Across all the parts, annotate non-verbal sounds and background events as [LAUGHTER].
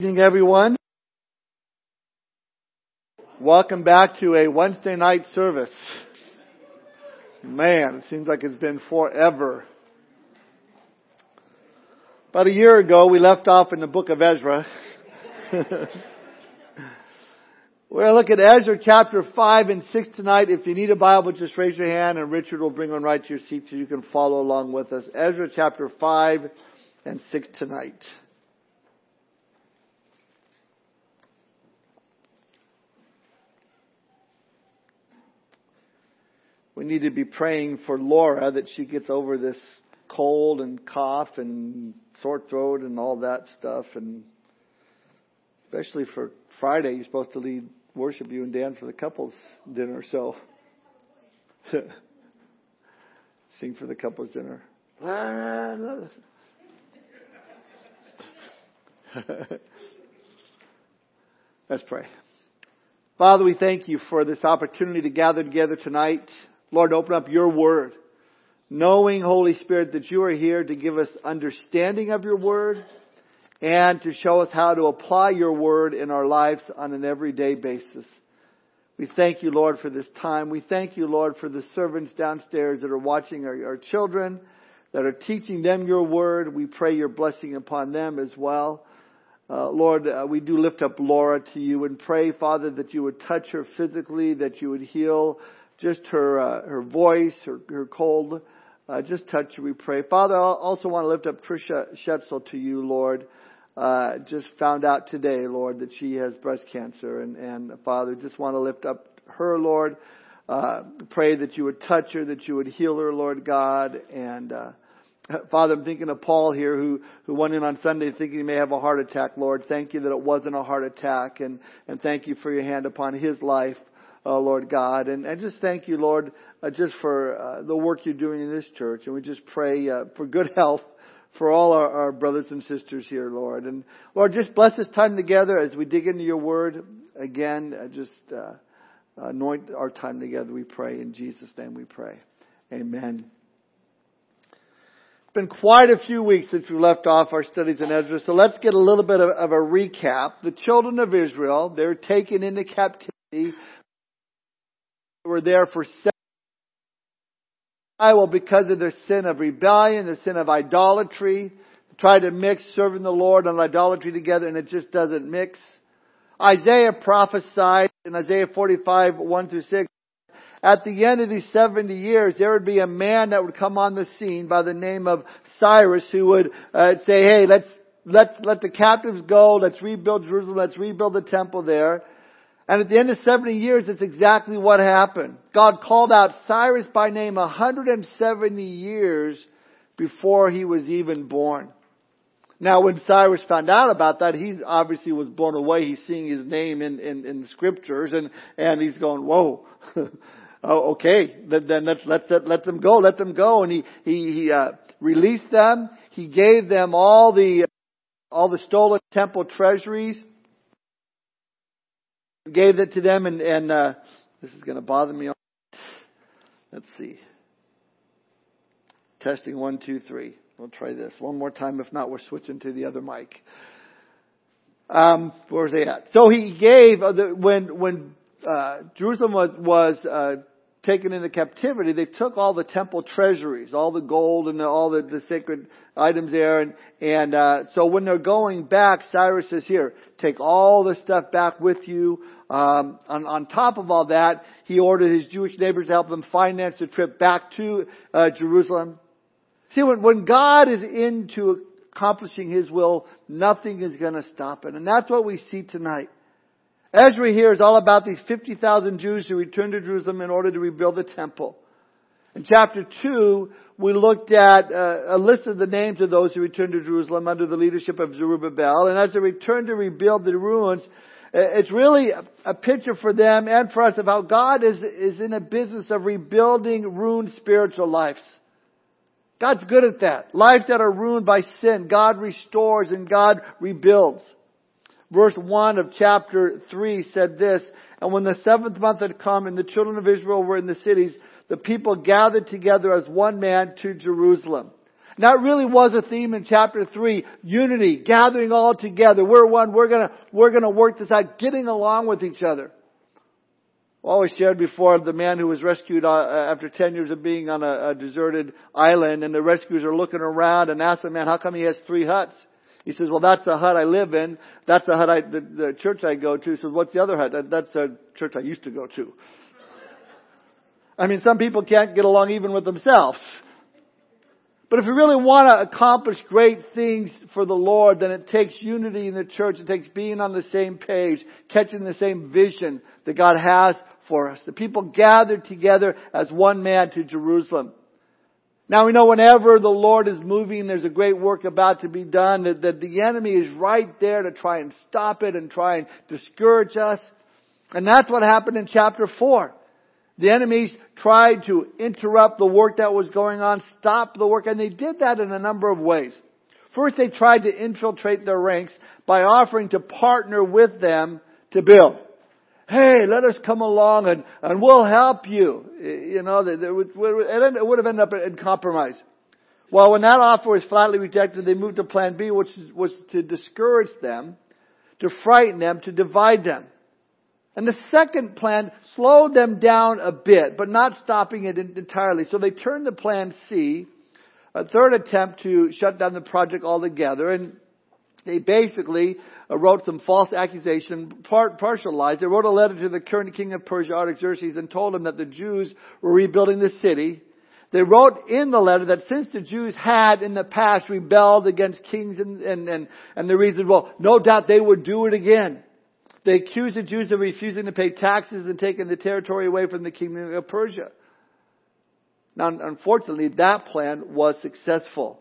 evening, everyone. Welcome back to a Wednesday night service. Man, it seems like it's been forever. About a year ago, we left off in the book of Ezra. [LAUGHS] We're going to look at Ezra chapter 5 and 6 tonight. If you need a Bible, just raise your hand and Richard will bring one right to your seat so you can follow along with us. Ezra chapter 5 and 6 tonight. We need to be praying for Laura that she gets over this cold and cough and sore throat and all that stuff and especially for Friday you're supposed to lead worship you and Dan for the couples dinner so [LAUGHS] sing for the couples dinner [LAUGHS] Let's pray. Father, we thank you for this opportunity to gather together tonight. Lord, open up your word. Knowing, Holy Spirit, that you are here to give us understanding of your word and to show us how to apply your word in our lives on an everyday basis. We thank you, Lord, for this time. We thank you, Lord, for the servants downstairs that are watching our, our children, that are teaching them your word. We pray your blessing upon them as well. Uh, Lord, uh, we do lift up Laura to you and pray, Father, that you would touch her physically, that you would heal just her uh, her voice, her her cold, uh, just touch we pray. Father, I also want to lift up Trisha Schetzel to you, Lord. Uh, just found out today, Lord, that she has breast cancer, and and Father, just want to lift up her, Lord. Uh, pray that you would touch her, that you would heal her, Lord God, and. Uh, Father, I'm thinking of Paul here who, who went in on Sunday thinking he may have a heart attack, Lord. Thank you that it wasn't a heart attack and, and thank you for your hand upon his life uh, Lord God. And, and just thank you, Lord, uh, just for uh, the work you're doing in this church. And we just pray uh, for good [LAUGHS] health for all our, our brothers and sisters here, Lord. And Lord, just bless this time together as we dig into your word. Again, uh, just uh, anoint our time together, we pray. In Jesus' name we pray. Amen. It's been quite a few weeks since we left off our studies in Ezra, so let's get a little bit of, of a recap. The children of Israel, they're taken into captivity were there for seven well, because of their sin of rebellion, their sin of idolatry, try to mix serving the Lord and idolatry together and it just doesn't mix. Isaiah prophesied in Isaiah 45, 1 through 6, at the end of these 70 years, there would be a man that would come on the scene by the name of Cyrus who would uh, say, hey, let's, let's, let the captives go, let's rebuild Jerusalem, let's rebuild the temple there. And at the end of 70 years, that's exactly what happened. God called out Cyrus by name 170 years before he was even born. Now, when Cyrus found out about that, he obviously was blown away. He's seeing his name in, in, in the scriptures and, and he's going, whoa. [LAUGHS] oh, okay. Then let's, let's, let, let them go. Let them go. And he, he, he, uh, released them. He gave them all the, all the stolen temple treasuries gave it to them, and, and uh, this is going to bother me. Let's see. Testing one, two, three. We'll try this one more time. If not, we're switching to the other mic. Um, where's he at? So he gave uh, when when uh, Jerusalem was was uh, taken into captivity, they took all the temple treasuries, all the gold and all the, the sacred items there. And, and uh, so when they're going back, Cyrus says, here, take all the stuff back with you. Um, on, on top of all that, he ordered his Jewish neighbors to help them finance the trip back to uh, Jerusalem. See, when, when God is into accomplishing His will, nothing is going to stop it. And that's what we see tonight. Ezra here is all about these 50,000 Jews who returned to Jerusalem in order to rebuild the temple. In chapter 2, we looked at uh, a list of the names of those who returned to Jerusalem under the leadership of Zerubbabel. And as they returned to rebuild the ruins, uh, it's really a picture for them and for us of how God is, is in a business of rebuilding ruined spiritual lives. God's good at that. Lives that are ruined by sin, God restores and God rebuilds. Verse 1 of chapter 3 said this, And when the seventh month had come and the children of Israel were in the cities, the people gathered together as one man to Jerusalem. And that really was a theme in chapter three. Unity, gathering all together. We're one. We're gonna, we're gonna work this out, getting along with each other. Well, we shared before the man who was rescued uh, after 10 years of being on a, a deserted island and the rescuers are looking around and ask the man, how come he has three huts? He says, well, that's the hut I live in. That's the hut I, the, the church I go to. He says, what's the other hut? That's the church I used to go to. I mean, some people can't get along even with themselves. But if we really want to accomplish great things for the Lord, then it takes unity in the church. It takes being on the same page, catching the same vision that God has for us. The people gathered together as one man to Jerusalem. Now we know whenever the Lord is moving, there's a great work about to be done, that, that the enemy is right there to try and stop it and try and discourage us. And that's what happened in chapter 4. The enemies tried to interrupt the work that was going on, stop the work, and they did that in a number of ways. First, they tried to infiltrate their ranks by offering to partner with them to build hey, let us come along and, and we'll help you. You know, it would, have ended up in compromise. Well, when that offer was flatly rejected, they moved to plan B, which was to discourage them, to frighten them, to divide them. And the second plan slowed them down a bit, but not stopping it entirely. So they turned to plan C, a third attempt to shut down the project altogether. And they basically uh, wrote some false accusation, part, partial lies. They wrote a letter to the current king of Persia, Artaxerxes, and told him that the Jews were rebuilding the city. They wrote in the letter that since the Jews had in the past rebelled against kings and, and, and, and the reason, well, no doubt they would do it again. They accused the Jews of refusing to pay taxes and taking the territory away from the kingdom of Persia. Now, unfortunately, that plan was successful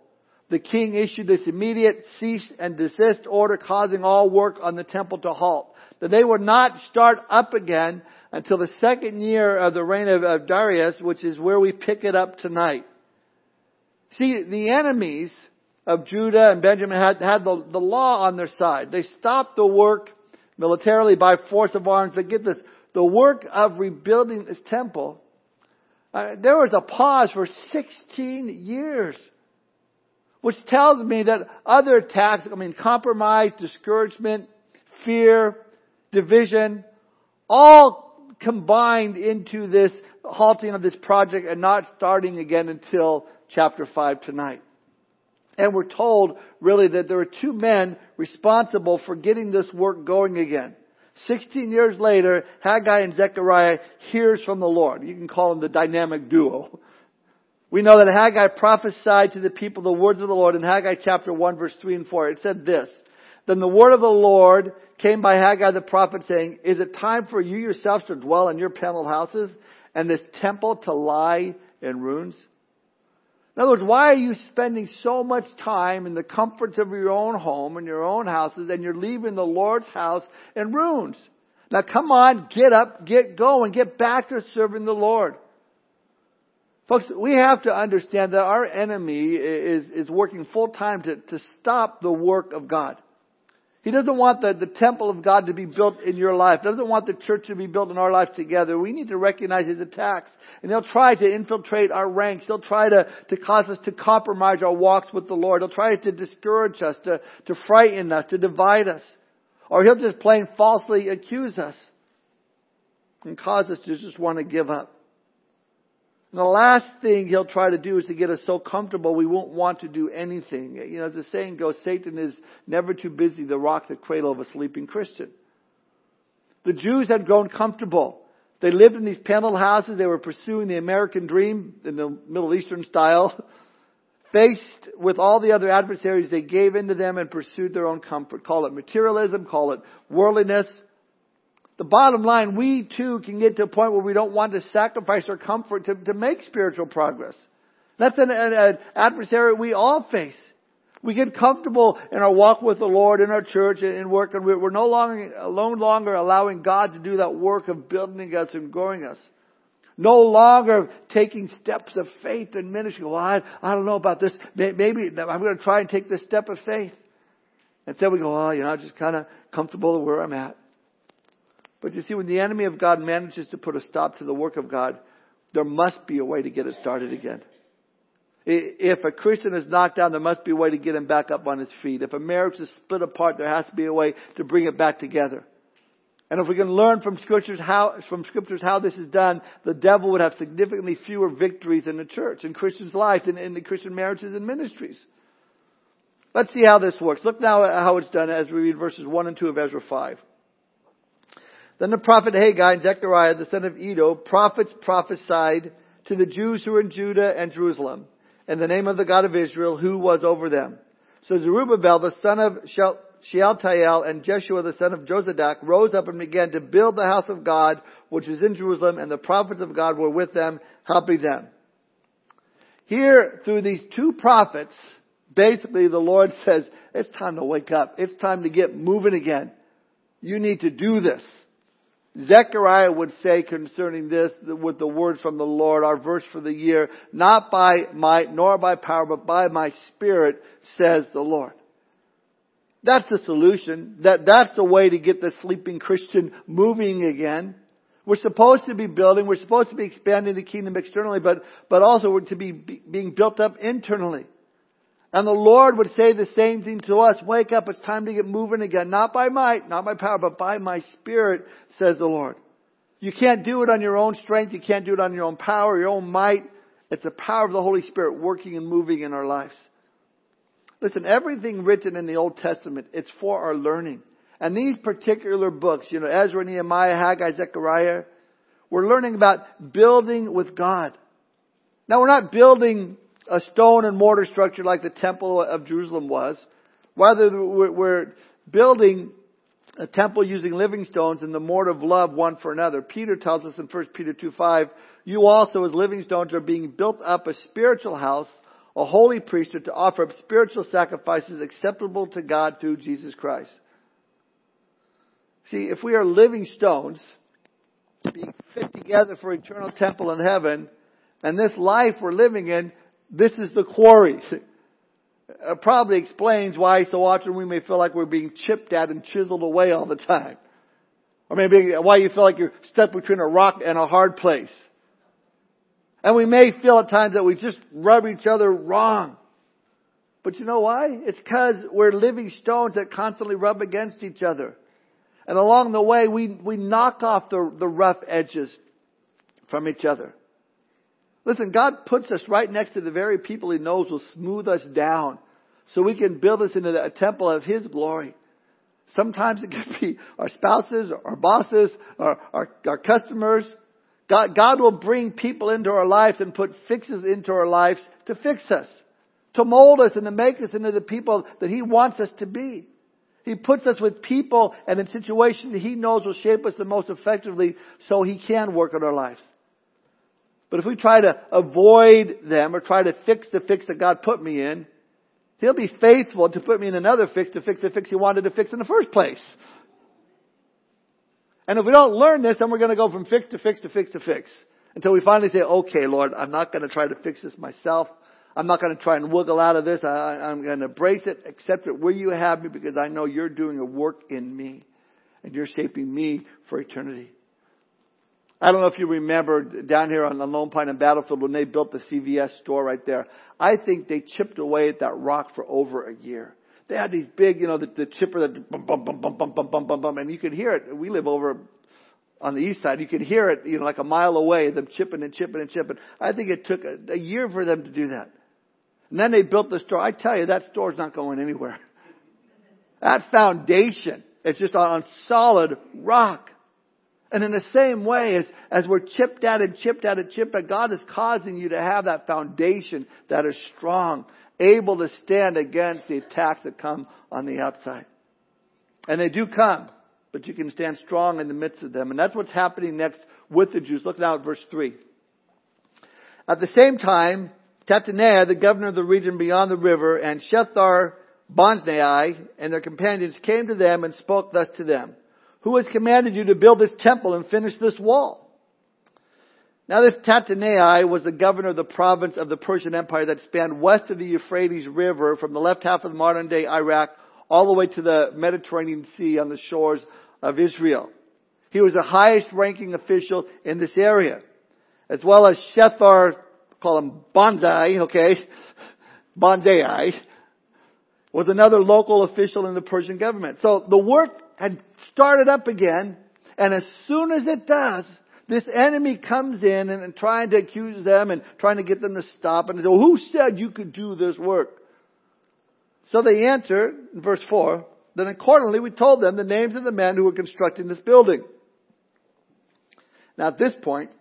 the king issued this immediate cease and desist order causing all work on the temple to halt. That they would not start up again until the second year of the reign of, of Darius, which is where we pick it up tonight. See, the enemies of Judah and Benjamin had, had the, the law on their side. They stopped the work militarily by force of arms, but get this, the work of rebuilding this temple, uh, there was a pause for 16 years which tells me that other attacks, I mean, compromise, discouragement, fear, division, all combined into this halting of this project and not starting again until chapter 5 tonight. And we're told really that there are two men responsible for getting this work going again. 16 years later, Haggai and Zechariah hears from the Lord. You can call them the dynamic duo. We know that Haggai prophesied to the people the words of the Lord in Haggai chapter 1 verse 3 and 4. It said this, Then the word of the Lord came by Haggai the prophet saying, Is it time for you yourselves to dwell in your paneled houses and this temple to lie in ruins? In other words, why are you spending so much time in the comforts of your own home and your own houses and you're leaving the Lord's house in ruins? Now come on, get up, get going, get back to serving the Lord. Folks, we have to understand that our enemy is, is working full time to, to stop the work of God. He doesn't want the, the temple of God to be built in your life. Doesn't want the church to be built in our life together. We need to recognize his attacks. And he'll try to infiltrate our ranks. He'll try to, to cause us to compromise our walks with the Lord. He'll try to discourage us, to, to frighten us, to divide us. Or he'll just plain falsely accuse us and cause us to just want to give up. And the last thing he'll try to do is to get us so comfortable we won't want to do anything. You know, as the saying goes, Satan is never too busy to rock the cradle of a sleeping Christian. The Jews had grown comfortable. They lived in these paneled houses. They were pursuing the American dream in the Middle Eastern style. [LAUGHS] Faced with all the other adversaries, they gave in to them and pursued their own comfort. Call it materialism, call it worldliness, the bottom line, we too can get to a point where we don't want to sacrifice our comfort to, to make spiritual progress. That's an, an, an adversary we all face. We get comfortable in our walk with the Lord, in our church, in work, and we're no longer, no longer allowing God to do that work of building us and growing us. No longer taking steps of faith and ministry. Well, I, I don't know about this. Maybe I'm going to try and take this step of faith. Instead we go, oh, you know, just kind of comfortable where I'm at. But you see, when the enemy of God manages to put a stop to the work of God, there must be a way to get it started again. If a Christian is knocked down, there must be a way to get him back up on his feet. If a marriage is split apart, there has to be a way to bring it back together. And if we can learn from scriptures how, from scriptures how this is done, the devil would have significantly fewer victories in the church, in Christians' lives, in, in the Christian marriages and ministries. Let's see how this works. Look now at how it's done as we read verses 1 and 2 of Ezra 5. Then the prophet Haggai and Zechariah, the son of Iddo, prophets prophesied to the Jews who were in Judah and Jerusalem in the name of the God of Israel who was over them. So Zerubbabel, the son of Shealtiel and Jeshua, the son of Jozadak, rose up and began to build the house of God, which is in Jerusalem, and the prophets of God were with them, helping them. Here, through these two prophets, basically the Lord says, it's time to wake up. It's time to get moving again. You need to do this. Zechariah would say concerning this with the words from the Lord, our verse for the year, not by might nor by power, but by my spirit, says the Lord. That's the solution. That, that's the way to get the sleeping Christian moving again. We're supposed to be building, we're supposed to be expanding the kingdom externally, but, but also we're to be being built up internally. And the Lord would say the same thing to us. Wake up, it's time to get moving again. Not by might, not by power, but by my spirit, says the Lord. You can't do it on your own strength. You can't do it on your own power, your own might. It's the power of the Holy Spirit working and moving in our lives. Listen, everything written in the Old Testament, it's for our learning. And these particular books, you know, Ezra, Nehemiah, Haggai, Zechariah, we're learning about building with God. Now we're not building a stone and mortar structure like the temple of Jerusalem was. Rather, we're building a temple using living stones and the mortar of love one for another. Peter tells us in 1 Peter 2 5, you also as living stones are being built up a spiritual house, a holy priesthood to offer up spiritual sacrifices acceptable to God through Jesus Christ. See, if we are living stones, being fit together for eternal temple in heaven, and this life we're living in this is the quarry. [LAUGHS] It probably explains why so often we may feel like we're being chipped at and chiseled away all the time. Or maybe why you feel like you're stuck between a rock and a hard place. And we may feel at times that we just rub each other wrong. But you know why? It's because we're living stones that constantly rub against each other. And along the way, we, we knock off the, the rough edges from each other. Listen, God puts us right next to the very people He knows will smooth us down so we can build us into a temple of His glory. Sometimes it can be our spouses, our bosses, our, our, our customers. God, God will bring people into our lives and put fixes into our lives to fix us, to mold us and to make us into the people that He wants us to be. He puts us with people and in situations that He knows will shape us the most effectively so He can work in our lives. But if we try to avoid them or try to fix the fix that God put me in, He'll be faithful to put me in another fix to fix the fix He wanted to fix in the first place. And if we don't learn this, then we're going to go from fix to fix to fix to fix. Until we finally say, okay, Lord, I'm not going to try to fix this myself. I'm not going to try and wiggle out of this. I, am going to embrace it, accept it where you have me because I know you're doing a work in me and you're shaping me for eternity. I don't know if you remember down here on the Lone Pine and Battlefield when they built the CVS store right there. I think they chipped away at that rock for over a year. They had these big, you know, the, the chipper that bum, bum, bum, bum, bum, bum, bum, bum, bum, and you could hear it. We live over on the east side. You could hear it, you know, like a mile away, them chipping and chipping and chipping. I think it took a, a year for them to do that. And then they built the store. I tell you, that store's not going anywhere. That foundation, it's just on solid rock. And in the same way as, as we're chipped at and chipped at and chipped at, God is causing you to have that foundation that is strong, able to stand against the attacks that come on the outside. And they do come, but you can stand strong in the midst of them. And that's what's happening next with the Jews. Look now at verse 3. At the same time, Tattenai, the governor of the region beyond the river, and Shethar Boznai and their companions came to them and spoke thus to them. Who has commanded you to build this temple and finish this wall? Now this Tattenai was the governor of the province of the Persian Empire that spanned west of the Euphrates River from the left half of modern day Iraq all the way to the Mediterranean Sea on the shores of Israel. He was the highest ranking official in this area, as well as Shethar call him Bonsai, okay? Bonsai, was another local official in the Persian government. So the work had started up again, and as soon as it does, this enemy comes in and, and trying to accuse them and trying to get them to stop and say, well, who said you could do this work? So they answer in verse 4, then accordingly we told them the names of the men who were constructing this building. Now at this point,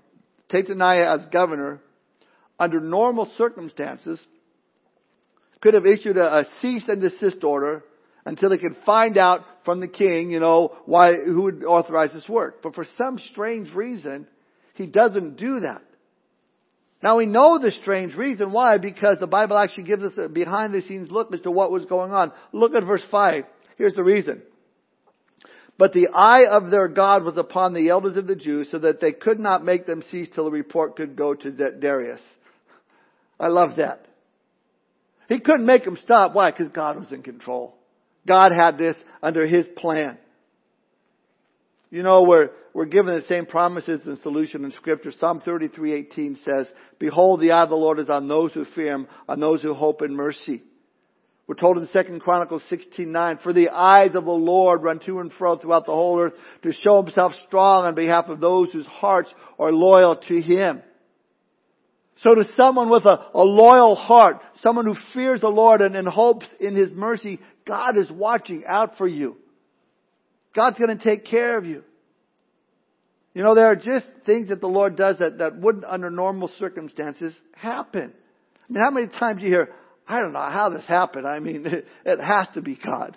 Tataniah as governor, under normal circumstances, could have issued a, a cease and desist order until he could find out from the king, you know, why, who would authorize this work. But for some strange reason, he doesn't do that. Now we know the strange reason. Why? Because the Bible actually gives us a behind the scenes look as to what was going on. Look at verse 5. Here's the reason. But the eye of their God was upon the elders of the Jews so that they could not make them cease till the report could go to Darius. I love that. He couldn't make them stop. Why? Because God was in control. God had this under His plan. You know, we're, we're given the same promises and solution in scripture. Psalm 33:18 says, Behold, the eye of the Lord is on those who fear Him, on those who hope in mercy. We're told in 2 Chronicles 16:9, For the eyes of the Lord run to and fro throughout the whole earth to show Himself strong on behalf of those whose hearts are loyal to Him. So to someone with a, a loyal heart, someone who fears the Lord and, and hopes in His mercy, God is watching out for you. God's going to take care of you. You know, there are just things that the Lord does that, that wouldn't under normal circumstances happen. I mean, how many times you hear, I don't know how this happened. I mean, it, [LAUGHS] it has to be God.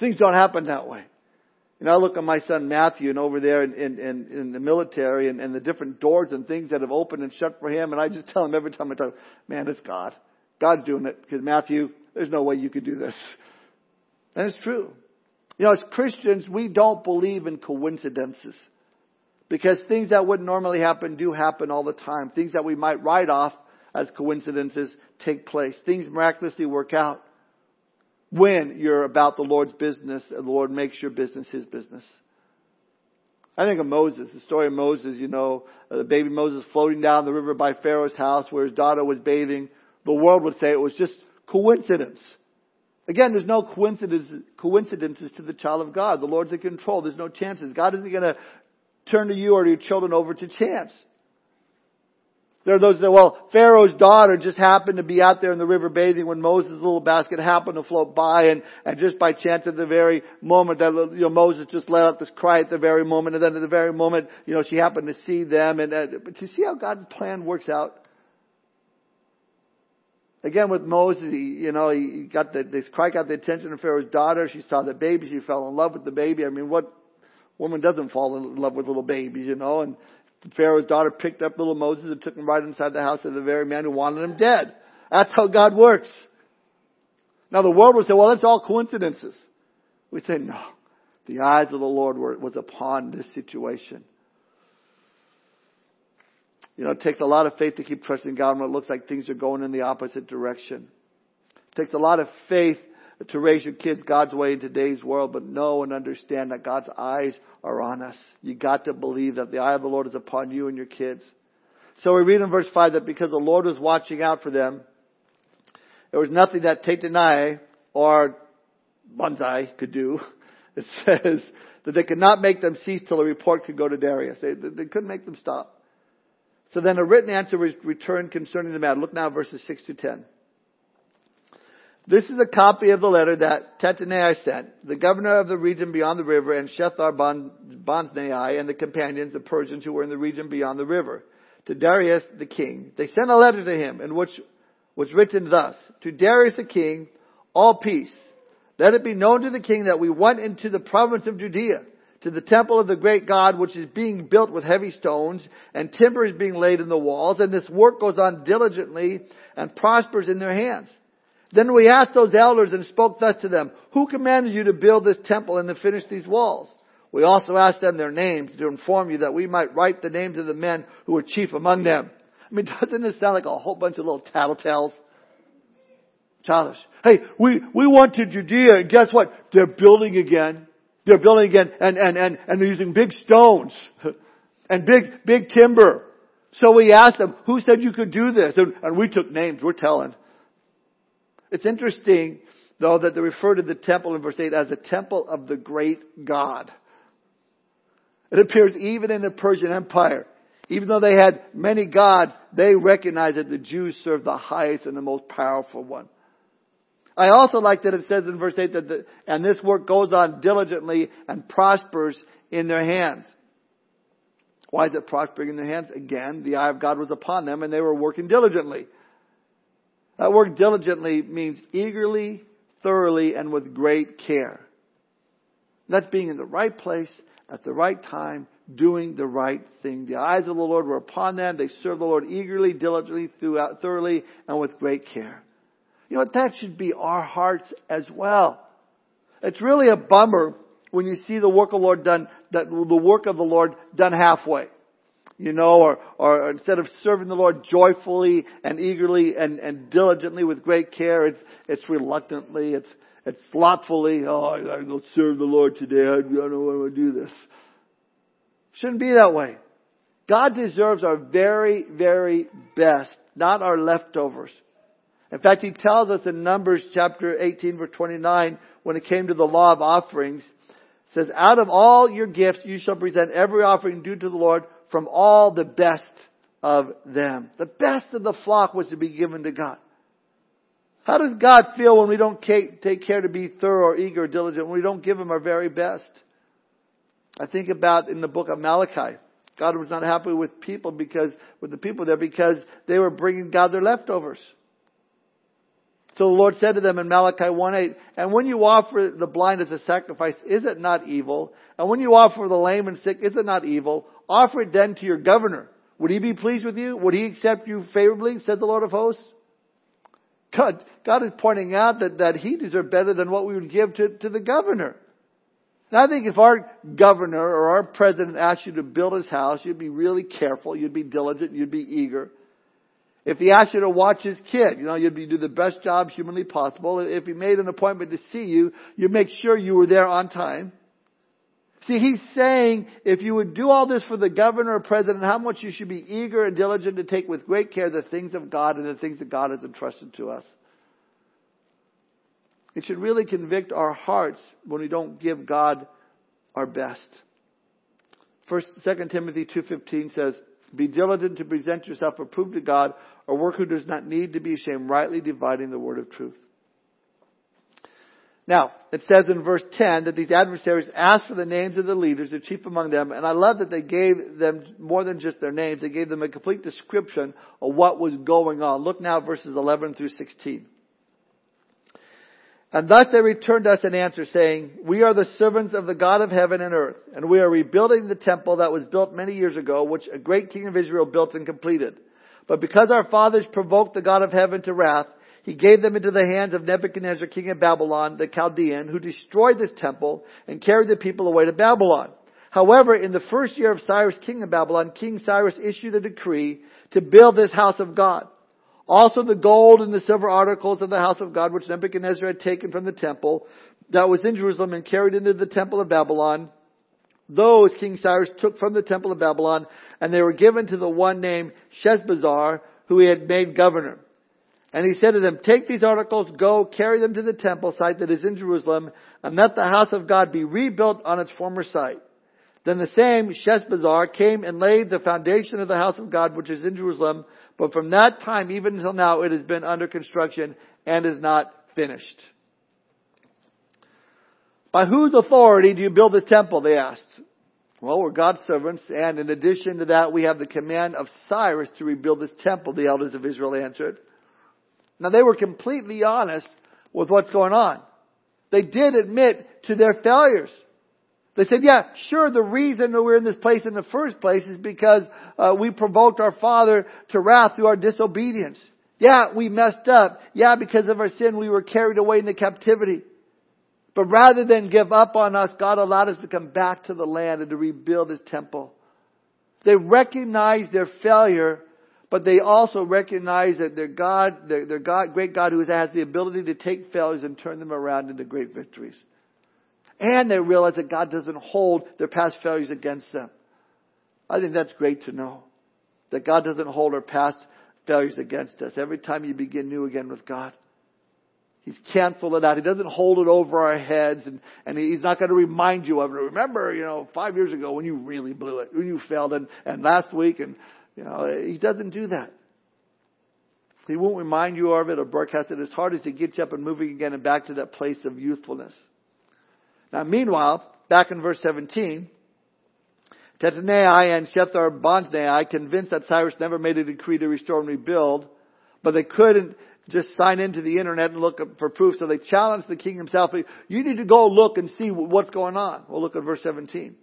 Things don't happen that way. Know, I look at my son Matthew and over there in, in, in, in the military and, and the different doors and things that have opened and shut for him. And I just tell him every time I talk, man, it's God. God's doing it. Because Matthew, there's no way you could do this. And it's true. You know, as Christians, we don't believe in coincidences. Because things that wouldn't normally happen do happen all the time. Things that we might write off as coincidences take place. Things miraculously work out when you're about the Lord's business the Lord makes your business His business. I think of Moses, the story of Moses, you know, uh, the baby Moses floating down the river by Pharaoh's house where his daughter was bathing. The world would say it was just coincidence. Again, there's no coincidences, coincidences to the child of God. The Lord's in control. There's no chances. God isn't going to turn to you or to your children over to chance. There are those that, well, Pharaoh's daughter just happened to be out there in the river bathing when Moses' little basket happened to float by and, and just by chance at the very moment that, you know, Moses just let out this cry at the very moment and then at the very moment, you know, she happened to see them and, uh, but you see how God's plan works out? Again, with Moses, he, you know, he got the, this cry got the attention of Pharaoh's daughter. She saw the baby. She fell in love with the baby. I mean, what woman doesn't fall in love with little babies, you know? And Pharaoh's daughter picked up little Moses and took him right inside the house of the very man who wanted him dead. That's how God works. Now the world would say, well, that's all coincidences. We say, no. The eyes of the Lord were, was upon this situation. You know, it takes a lot of faith to keep trusting God when it looks like things are going in the opposite direction. It takes a lot of faith to raise your kids God's way in today's world, but know and understand that God's eyes are on us. You got to believe that the eye of the Lord is upon you and your kids. So we read in verse 5 that because the Lord was watching out for them, there was nothing that Tataniah or Bonsai could do. [LAUGHS] It says that they could not make them cease till a report could go to Darius. They, they couldn't make them stop. So then a written answer was returned concerning the matter. Look now verses 6 to 10. This is a copy of the letter that Tataniah sent, the governor of the region beyond the river, and Shethar and the companions, the Persians who were in the region beyond the river, to Darius the king. They sent a letter to him in which was written thus, To Darius the king, all peace. Let it be known to the king that we went into the province of Judea to the temple of the great God, which is being built with heavy stones, and timber is being laid in the walls, and this work goes on diligently and prospers in their hands. Then we asked those elders and spoke thus to them, Who commanded you to build this temple and to finish these walls? We also asked them their names to inform you that we might write the names of the men who were chief among them. I mean, [LAUGHS] doesn't this sound like a whole bunch of little tattletales? Childish. Hey, we, we went to Judea and guess what? They're building again. They're building again and, and, and, and they're using big stones [LAUGHS] and big, big timber. So we asked them, who said you could do this? And, and we took names, we're telling. It's interesting, though, that they refer to the temple in verse 8 as the temple of the great God. It appears even in the Persian Empire. Even though they had many gods, they recognized that the Jews served the highest and the most powerful one. I also like that it says in verse 8 that the, and this work goes on diligently and prospers in their hands. Why is it prospering in their hands? Again, the eye of God was upon them and they were working diligently. That word diligently means eagerly, thoroughly, and with great care. That's being in the right place at the right time, doing the right thing. The eyes of the Lord were upon them. They served the Lord eagerly, diligently, throughout, thoroughly, and with great care. You know what? That should be our hearts as well. It's really a bummer when you see the work of the Lord done, that the work of the Lord done halfway. You know, or, or instead of serving the Lord joyfully and eagerly and, and diligently with great care, it's, it's reluctantly, it's, it's slothfully, oh, I gotta go serve the Lord today. I don't know I'm gonna do this. Shouldn't be that way. God deserves our very, very best, not our leftovers. In fact, He tells us in Numbers chapter 18 verse 29, when it came to the law of offerings, says, out of all your gifts you shall present every offering due to the Lord from all the best of them. The best of the flock was to be given to God. How does God feel when we don't take care to be thorough or eager or diligent, when we don't give Him our very best? I think about in the book of Malachi. God was not happy with people because, with the people there because they were bringing God their leftovers. So the Lord said to them in Malachi 1:8, And when you offer the blind as a sacrifice, is it not evil? And when you offer the lame and sick, is it not evil? Offer it then to your governor. Would he be pleased with you? Would he accept you favorably? said the Lord of hosts. God, God is pointing out that, that he deserved better than what we would give to, to the governor. Now I think if our governor or our president asked you to build his house, you'd be really careful, you'd be diligent, you'd be eager. If he asked you to watch his kid, you know, you'd be, do the best job humanly possible. If he made an appointment to see you, you'd make sure you were there on time. See, he's saying if you would do all this for the governor or president, how much you should be eager and diligent to take with great care the things of God and the things that God has entrusted to us. It should really convict our hearts when we don't give God our best. First, 2 Timothy 2.15 says, Be diligent to present yourself approved to God, a worker who does not need to be ashamed, rightly dividing the word of truth. Now, it says in verse 10 that these adversaries asked for the names of the leaders, the chief among them, and I love that they gave them more than just their names, they gave them a complete description of what was going on. Look now verses 11 through 16. And thus they returned us an answer saying, We are the servants of the God of heaven and earth, and we are rebuilding the temple that was built many years ago, which a great king of Israel built and completed. But because our fathers provoked the God of heaven to wrath, he gave them into the hands of Nebuchadnezzar, king of Babylon, the Chaldean, who destroyed this temple and carried the people away to Babylon. However, in the first year of Cyrus, king of Babylon, King Cyrus issued a decree to build this house of God. Also the gold and the silver articles of the house of God, which Nebuchadnezzar had taken from the temple that was in Jerusalem and carried into the temple of Babylon, those King Cyrus took from the temple of Babylon, and they were given to the one named Sheshbazzar, who he had made governor. And he said to them, Take these articles, go, carry them to the temple site that is in Jerusalem, and let the house of God be rebuilt on its former site. Then the same Sheshbazzar came and laid the foundation of the house of God which is in Jerusalem, but from that time even until now it has been under construction and is not finished. By whose authority do you build the temple? They asked. Well, we're God's servants, and in addition to that, we have the command of Cyrus to rebuild this temple, the elders of Israel answered. Now they were completely honest with what's going on. They did admit to their failures. They said, yeah, sure, the reason that we're in this place in the first place is because uh, we provoked our father to wrath through our disobedience. Yeah, we messed up. Yeah, because of our sin, we were carried away into captivity. But rather than give up on us, God allowed us to come back to the land and to rebuild His temple. They recognized their failure but they also recognize that their God, their, their God, great God who has the ability to take failures and turn them around into great victories. And they realize that God doesn't hold their past failures against them. I think that's great to know. that God doesn't hold our past failures against us. Every time you begin new again with God, He's canceled it out. He doesn't hold it over our heads and, and He's not going to remind you of it. Remember, you know, five years ago when you really blew it, when you failed and, and last week and, you know, He doesn't do that. He won't remind you of it or broadcast it. His heart is to get you up and moving again and back to that place of youthfulness. Now meanwhile, back in verse 17, Tattenai and Shethar Boznai, convinced that Cyrus never made a decree to restore and rebuild, but they couldn't just sign into the internet and look for proof, so they challenged the king himself. You need to go look and see what's going on. We'll look at verse 17.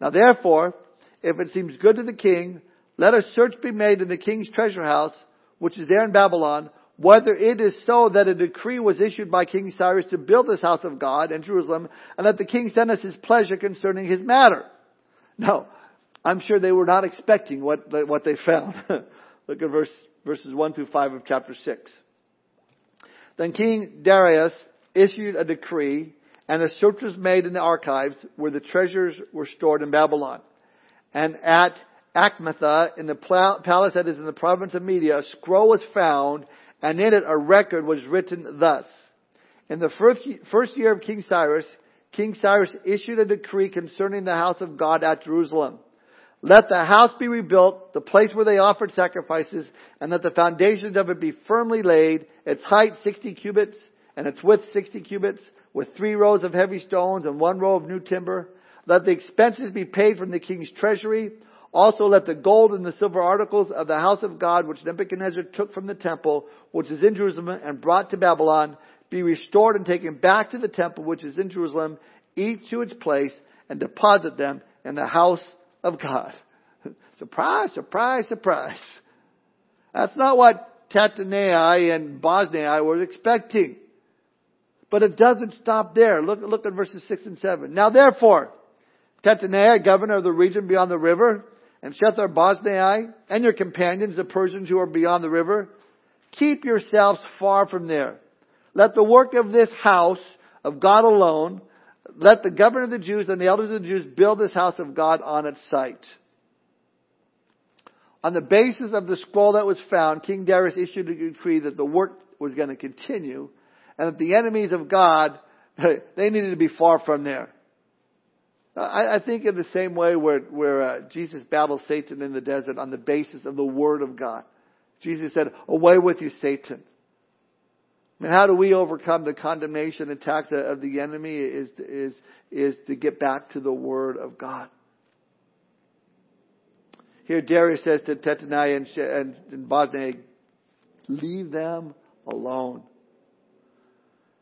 Now therefore, if it seems good to the king, let a search be made in the king's treasure house, which is there in Babylon, whether it is so that a decree was issued by King Cyrus to build this house of God in Jerusalem, and that the king send us his pleasure concerning his matter. No, I'm sure they were not expecting what, what they found. [LAUGHS] Look at verse, verses 1 through 5 of chapter 6. Then King Darius issued a decree, and a search was made in the archives where the treasures were stored in Babylon. And at Achmetha, in the palace that is in the province of Media, a scroll was found, and in it a record was written thus. In the first, first year of King Cyrus, King Cyrus issued a decree concerning the house of God at Jerusalem. Let the house be rebuilt, the place where they offered sacrifices, and let the foundations of it be firmly laid, its height 60 cubits, and its width 60 cubits, with three rows of heavy stones and one row of new timber. Let the expenses be paid from the king's treasury. Also let the gold and the silver articles of the house of God, which Nebuchadnezzar took from the temple, which is in Jerusalem, and brought to Babylon, be restored and taken back to the temple which is in Jerusalem, each to its place, and deposit them in the house of God. [LAUGHS] surprise, surprise, surprise. That's not what Tattenai and Boznai were expecting. But it doesn't stop there. Look, look at verses 6 and 7. Now therefore, Tattenai, governor of the region beyond the river, and Shethar Boznai, and your companions, the Persians who are beyond the river, keep yourselves far from there let the work of this house of God alone, let the governor of the Jews and the elders of the Jews build this house of God on its site. On the basis of the scroll that was found, King Darius issued a decree that the work was going to continue and that the enemies of God, [LAUGHS] they needed to be far from there. I, I think in the same way where, where uh, Jesus battled Satan in the desert on the basis of the Word of God. Jesus said, away with you, Satan. And how do we overcome the condemnation attacks of the enemy is, is, is to get back to the Word of God. Here Darius says to Tattenai and, and, and Boznai, leave them alone.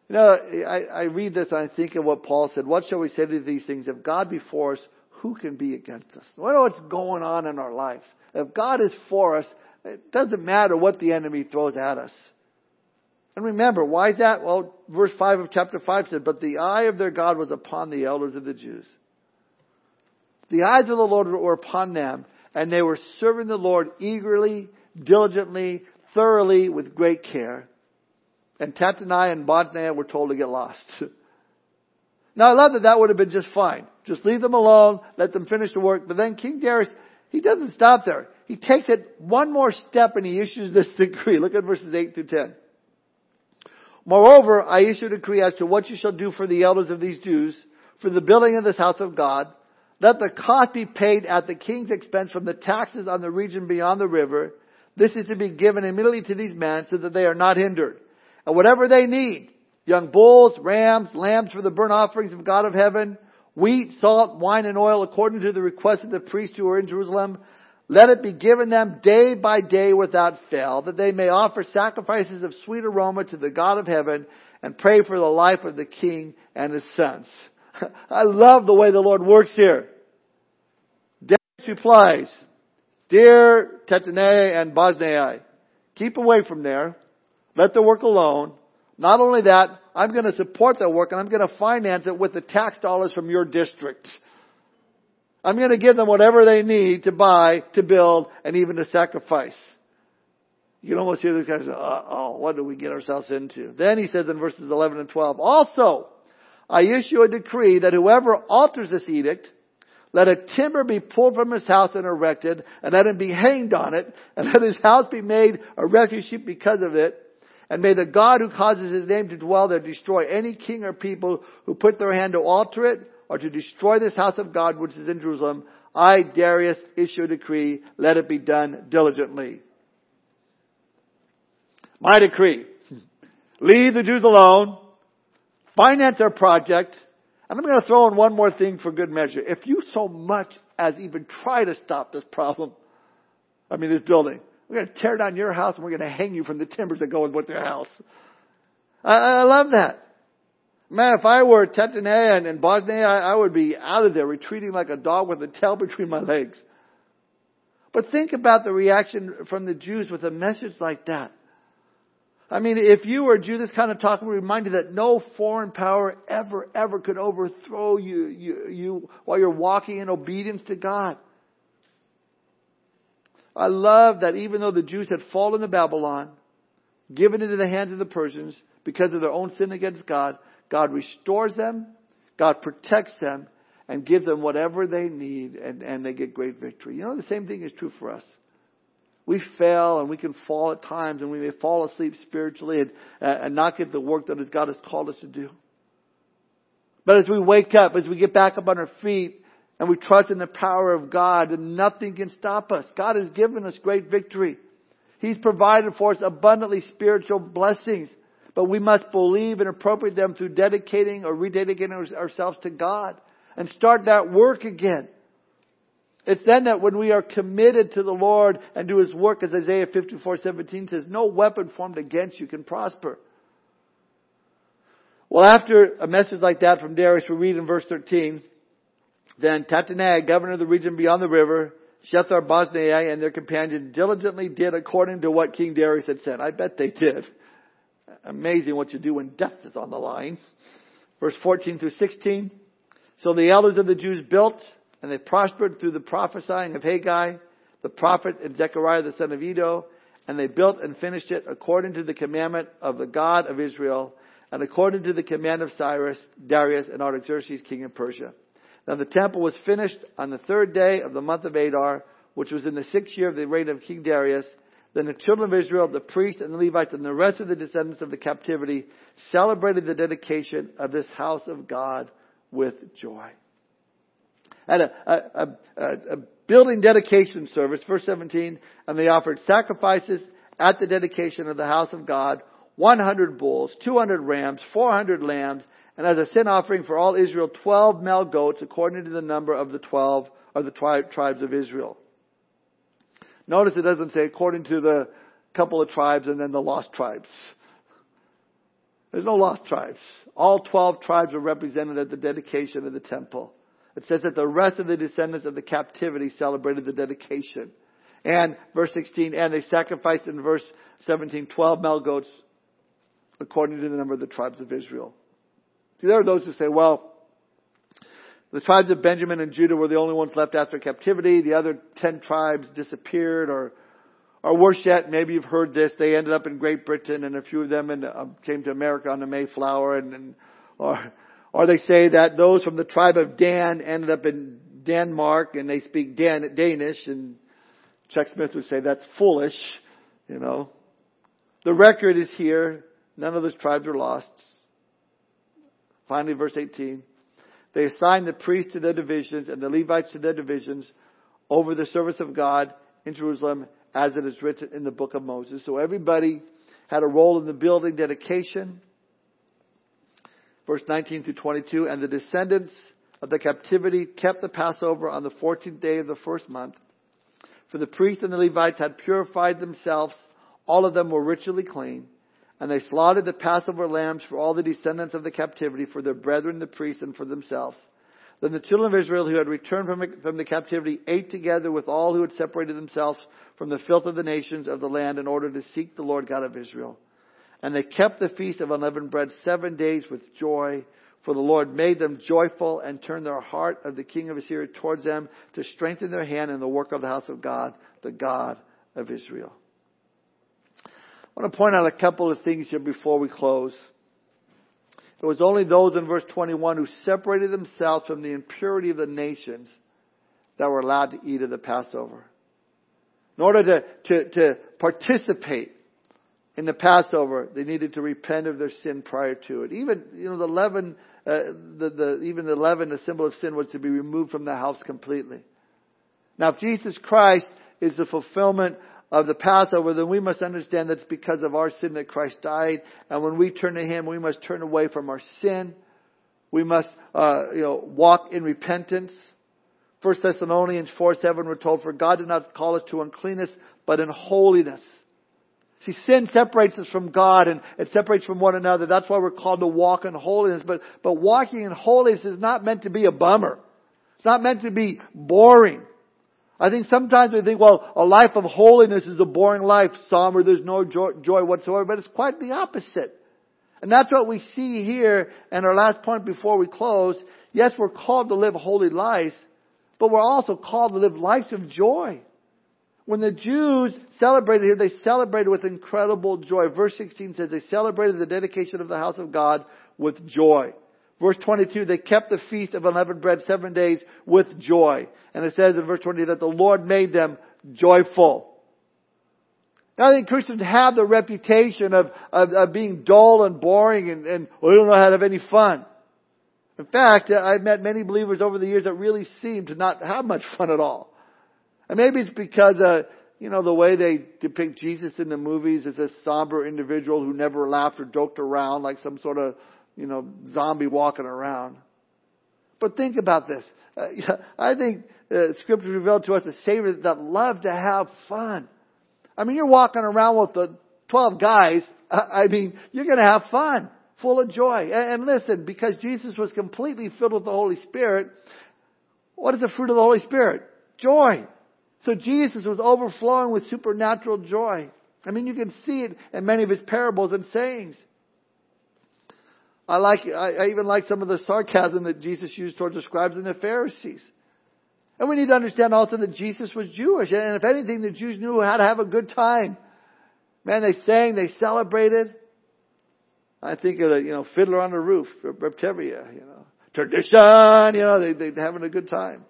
You know, I, I read this and I think of what Paul said. What shall we say to these things? If God be for us, who can be against us? Know what's going on in our lives. If God is for us, it doesn't matter what the enemy throws at us. And remember, why is that? Well, verse 5 of chapter 5 said, But the eye of their God was upon the elders of the Jews. The eyes of the Lord were upon them, and they were serving the Lord eagerly, diligently, thoroughly, with great care. And Tattenai and Boznai were told to get lost. [LAUGHS] now I love that that would have been just fine. Just leave them alone, let them finish the work. But then King Darius, he doesn't stop there. He takes it one more step and he issues this [LAUGHS] decree. Look at verses 8 through 10. Moreover, I issue a decree as to what you shall do for the elders of these Jews, for the building of this house of God. Let the cost be paid at the king's expense from the taxes on the region beyond the river. This is to be given immediately to these men so that they are not hindered. Whatever they need, young bulls, rams, lambs for the burnt offerings of God of heaven, wheat, salt, wine, and oil according to the request of the priests who are in Jerusalem, let it be given them day by day without fail, that they may offer sacrifices of sweet aroma to the God of heaven and pray for the life of the king and his sons. [LAUGHS] I love the way the Lord works here. Darius replies, Dear Tattenai and Boznai, keep away from there. Let the work alone. Not only that, I'm going to support that work and I'm going to finance it with the tax dollars from your district. I'm going to give them whatever they need to buy, to build, and even to sacrifice. You can almost hear these guys, oh, what do we get ourselves into? Then he says in verses 11 and 12, also, I issue a decree that whoever alters this edict, Let a timber be pulled from his house and erected, and let him be hanged on it, and let his house be made a refuge because of it. And may the God who causes his name to dwell there destroy any king or people who put their hand to alter it or to destroy this house of God which is in Jerusalem. I, Darius, issue a decree. Let it be done diligently. My decree. Leave the Jews alone. Finance their project and I'm going to throw in one more thing for good measure. If you so much as even try to stop this problem, I mean this building, we're going to tear down your house and we're going to hang you from the timbers that go with your house. I, I love that. Man, if I were Tatnai and, and Boznai, I, I would be out of there, retreating like a dog with a tail between my legs. But think about the reaction from the Jews with a message like that. I mean, if you were a Jew, this kind of talk would remind you that no foreign power ever, ever could overthrow you, you, you while you're walking in obedience to God. I love that even though the Jews had fallen to Babylon, given into the hands of the Persians because of their own sin against God, God restores them, God protects them, and gives them whatever they need, and, and they get great victory. You know, the same thing is true for us we fail and we can fall at times and we may fall asleep spiritually and, uh, and not get the work that God has called us to do. But as we wake up, as we get back up on our feet and we trust in the power of God, and nothing can stop us. God has given us great victory. He's provided for us abundantly spiritual blessings. But we must believe and appropriate them through dedicating or rededicating ourselves to God and start that work again. It's then that when we are committed to the Lord and do His work, as Isaiah 54:17 says, no weapon formed against you can prosper. Well, after a message like that from Darius, we read in verse 13, then Tatnai, governor of the region beyond the river, Shethar Boznai and their companion diligently did according to what King Darius had said. I bet they did. Amazing what you do when death is on the line. Verse 14 through 16. So the elders of the Jews built and they prospered through the prophesying of Haggai, the prophet, and Zechariah the son of Iddo, and they built and finished it according to the commandment of the God of Israel, and according to the command of Cyrus, Darius, and Artaxerxes, king of Persia. Now the temple was finished on the third day of the month of Adar, which was in the sixth year of the reign of King Darius. Then the children of Israel, the priests and the Levites, and the rest of the descendants of the captivity celebrated the dedication of this house of God with joy at a, a, a, a building dedication service, verse 17, and they offered sacrifices at the dedication of the house of God, 100 bulls, 200 rams, 400 lambs, and as a sin offering for all Israel, 12 male goats according to the number of the 12 of the tri- tribes of Israel. Notice it doesn't say according to the couple of tribes and then the lost tribes. There's no lost tribes. All 12 tribes are represented at the dedication of the temple. It says that the rest of the descendants of the captivity celebrated the dedication. And verse 16, and they sacrificed in verse 17 12 male goats according to the number of the tribes of Israel. See, there are those who say, well, the tribes of Benjamin and Judah were the only ones left after captivity. The other 10 tribes disappeared or, or worse yet, maybe you've heard this, they ended up in Great Britain and a few of them in, uh, came to America on the Mayflower and, and or or they say that those from the tribe of Dan ended up in Denmark and they speak Dan- Danish and Chuck Smith would say that's foolish, you know. The record is here. None of those tribes are lost. Finally, verse 18. They assigned the priests to their divisions and the Levites to their divisions over the service of God in Jerusalem as it is written in the book of Moses. So everybody had a role in the building dedication verse 19 through 22, and the descendants of the captivity kept the Passover on the 14th day of the first month. For the priests and the Levites had purified themselves, all of them were ritually clean, and they slaughtered the Passover lambs for all the descendants of the captivity, for their brethren the priests and for themselves. Then the children of Israel who had returned from, from the captivity ate together with all who had separated themselves from the filth of the nations of the land in order to seek the Lord God of Israel. And they kept the feast of unleavened bread seven days with joy, for the Lord made them joyful and turned their heart of the king of Assyria towards them to strengthen their hand in the work of the house of God, the God of Israel. I want to point out a couple of things here before we close. It was only those in verse 21 who separated themselves from the impurity of the nations that were allowed to eat of the Passover. In order to, to, to participate in the Passover, they needed to repent of their sin prior to it. Even, you know, the leaven, uh, the, the, even the leaven, the symbol of sin, was to be removed from the house completely. Now, if Jesus Christ is the fulfillment of the Passover, then we must understand that it's because of our sin that Christ died. And when we turn to Him, we must turn away from our sin. We must, uh, you know, walk in repentance. 1 Thessalonians 4 7, we're told, For God did not call us to uncleanness, but in holiness. See, sin separates us from God and it separates from one another. That's why we're called to walk in holiness. But, but walking in holiness is not meant to be a bummer. It's not meant to be boring. I think sometimes we think, well, a life of holiness is a boring life, somber, there's no joy, joy whatsoever, but it's quite the opposite. And that's what we see here in our last point before we close. Yes, we're called to live holy lives, but we're also called to live lives of joy. When the Jews celebrated here, they celebrated with incredible joy. Verse 16 says they celebrated the dedication of the house of God with joy. Verse 22, they kept the feast of unleavened bread seven days with joy. And it says in verse 20 that the Lord made them joyful. Now I think Christians have the reputation of, of, of being dull and boring and, and well, don't know how to have any fun. In fact, I've met many believers over the years that really seem to not have much [LAUGHS] fun at all. And maybe it's because, uh, you know, the way they depict Jesus in the movies as a somber individual who never laughed or joked around like some sort of, you know, zombie walking around. But think about this. Uh, [LAUGHS] I think uh, Scripture revealed to us a Savior that loved to have fun. I mean, you're walking around with the 12 guys. I mean, you're going to have fun, full of joy. And, and listen, because Jesus was completely filled with the Holy Spirit, what is the fruit of the Holy Spirit? Joy. So Jesus was overflowing with supernatural joy. I mean, you can see it in many of his parables and sayings. I like, I even like some of the sarcasm that Jesus used towards the scribes and the Pharisees. And we need to understand also that Jesus was Jewish. And if anything, the Jews knew how to have a good time. Man, they sang, they celebrated. I think of the, you know, Fiddler on the Roof, Reb Tevye, you know. Tradition, you know, they, they're having a good time.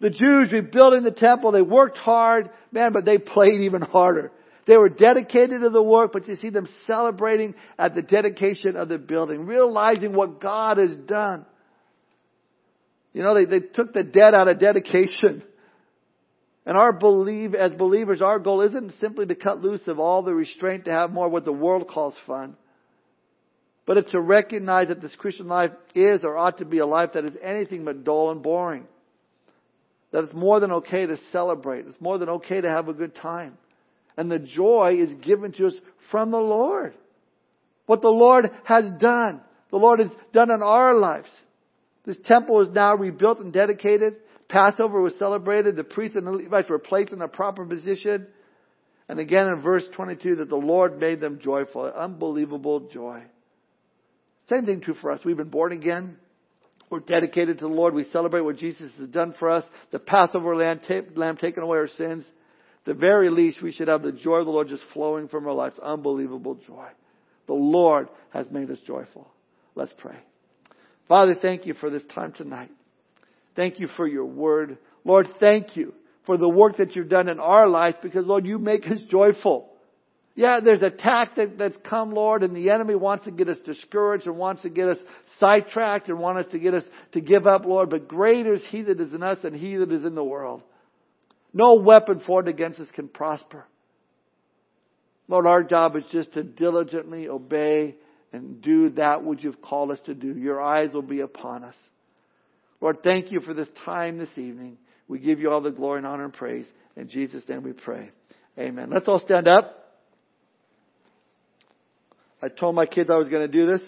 The Jews rebuilding the temple, they worked hard, man, but they played even harder. They were dedicated to the work, but you see them celebrating at the dedication of the building, realizing what God has done. You know, they, they took the debt out of dedication. And our believe, as believers, our goal isn't simply to cut loose of all the restraint to have more what the world calls fun. But it's to recognize that this Christian life is or ought to be a life that is anything but dull and boring. That it's more than okay to celebrate. It's more than okay to have a good time. And the joy is given to us from the Lord. What the Lord has done. The Lord has done in our lives. This temple is now rebuilt and dedicated. Passover was celebrated. The priests and the Levites were placed in a proper position. And again in verse 22 that the Lord made them joyful. Unbelievable joy. Same thing true for us. We've been born again. We're dedicated to the Lord. We celebrate what Jesus has done for us. The Passover lamb, lamb taking away our sins. The very least, we should have the joy of the Lord just flowing from our lives. Unbelievable joy. The Lord has made us joyful. Let's pray. Father, thank you for this time tonight. Thank you for your word. Lord, thank you for the work that you've done in our lives because, Lord, you make us joyful. Yeah, there's a tactic that's come, Lord, and the enemy wants to get us discouraged and wants to get us sidetracked and wants us to get us to give up, Lord. But greater is He that is in us than He that is in the world. No weapon formed against us can prosper. Lord, our job is just to diligently obey and do that which you've called us to do. Your eyes will be upon us. Lord, thank you for this time this evening. We give you all the glory and honor and praise. In Jesus' name we pray. Amen. Let's all stand up. I told my kids I was going to do this.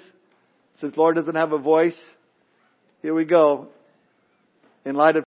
Since Lord doesn't have a voice, here we go. In light of